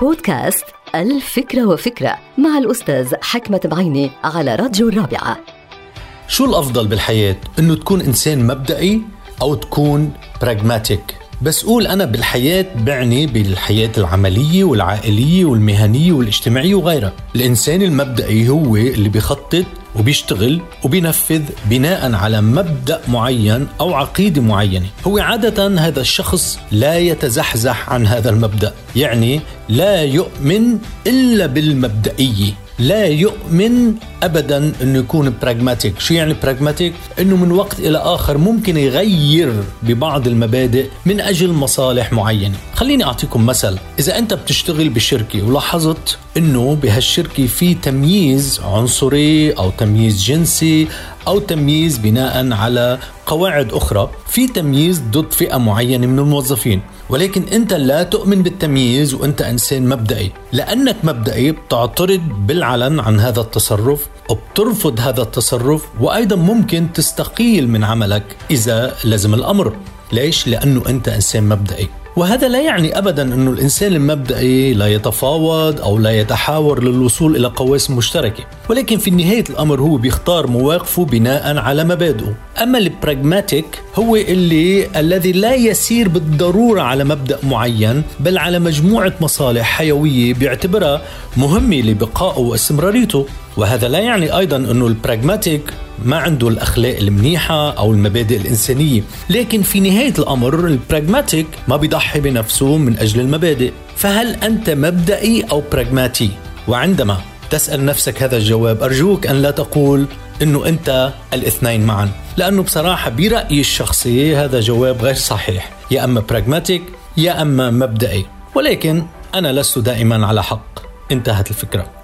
بودكاست الفكرة وفكرة مع الأستاذ حكمة بعيني على راديو الرابعة شو الأفضل بالحياة؟ إنه تكون إنسان مبدئي أو تكون براغماتيك بس قول أنا بالحياة بعني بالحياة العملية والعائلية والمهنية والاجتماعية وغيرها. الإنسان المبدئي هو اللي بيخطط وبيشتغل وبينفذ بناء على مبدأ معين أو عقيدة معينة. هو عادة هذا الشخص لا يتزحزح عن هذا المبدأ يعني لا يؤمن إلا بالمبدئية. لا يؤمن ابدا انه يكون براغماتيك شو يعني براغماتيك أنه من وقت إلى آخر ممكن يغير ببعض المبادئ من أجل مصالح معينة. خليني أعطيكم مثل. إذا أنت بتشتغل بشركة ولاحظت إنه بهالشركة في تمييز عنصري أو تمييز جنسي أو تمييز بناء على قواعد أخرى. في تمييز ضد فئة معينة من الموظفين ولكن أنت لا تؤمن بالتمييز وأنت إنسان مبدئي. لأنك مبدئي بتعترض بالعلن عن هذا التصرف وبترفض هذا التصرف وأيضا ممكن تستقيل من عملك إذا لزم الأمر. ليش؟ لأنه أنت إنسان مبدئي. وهذا لا يعني ابدا انه الإنسان المبدئي لا يتفاوض أو لا يتحاور للوصول إلى قواسم مشتركة، ولكن في نهايه الأمر هو بيختار مواقفه بناء على مبادئه، أما البراغماتيك هو اللي الذي لا يسير بالضرورة على مبدأ معين بل على مجموعة مصالح حيوية بيعتبرها مهمة لبقائه واستمراريته، وهذا لا يعني أيضا انه البراغماتيك ما عنده الأخلاق المنيحة أو المبادئ الإنسانية، لكن في نهاية الأمر البراغماتيك ما بيضحي بنفسه من أجل المبادئ، فهل أنت مبدئي أو براغماتي؟ وعندما تسأل نفسك هذا الجواب أرجوك أن لا تقول إنه أنت الاثنين معا، لأنه بصراحة برأيي الشخصي هذا جواب غير صحيح، يا أما براغماتيك يا أما مبدئي، ولكن أنا لست دائما على حق. انتهت الفكرة.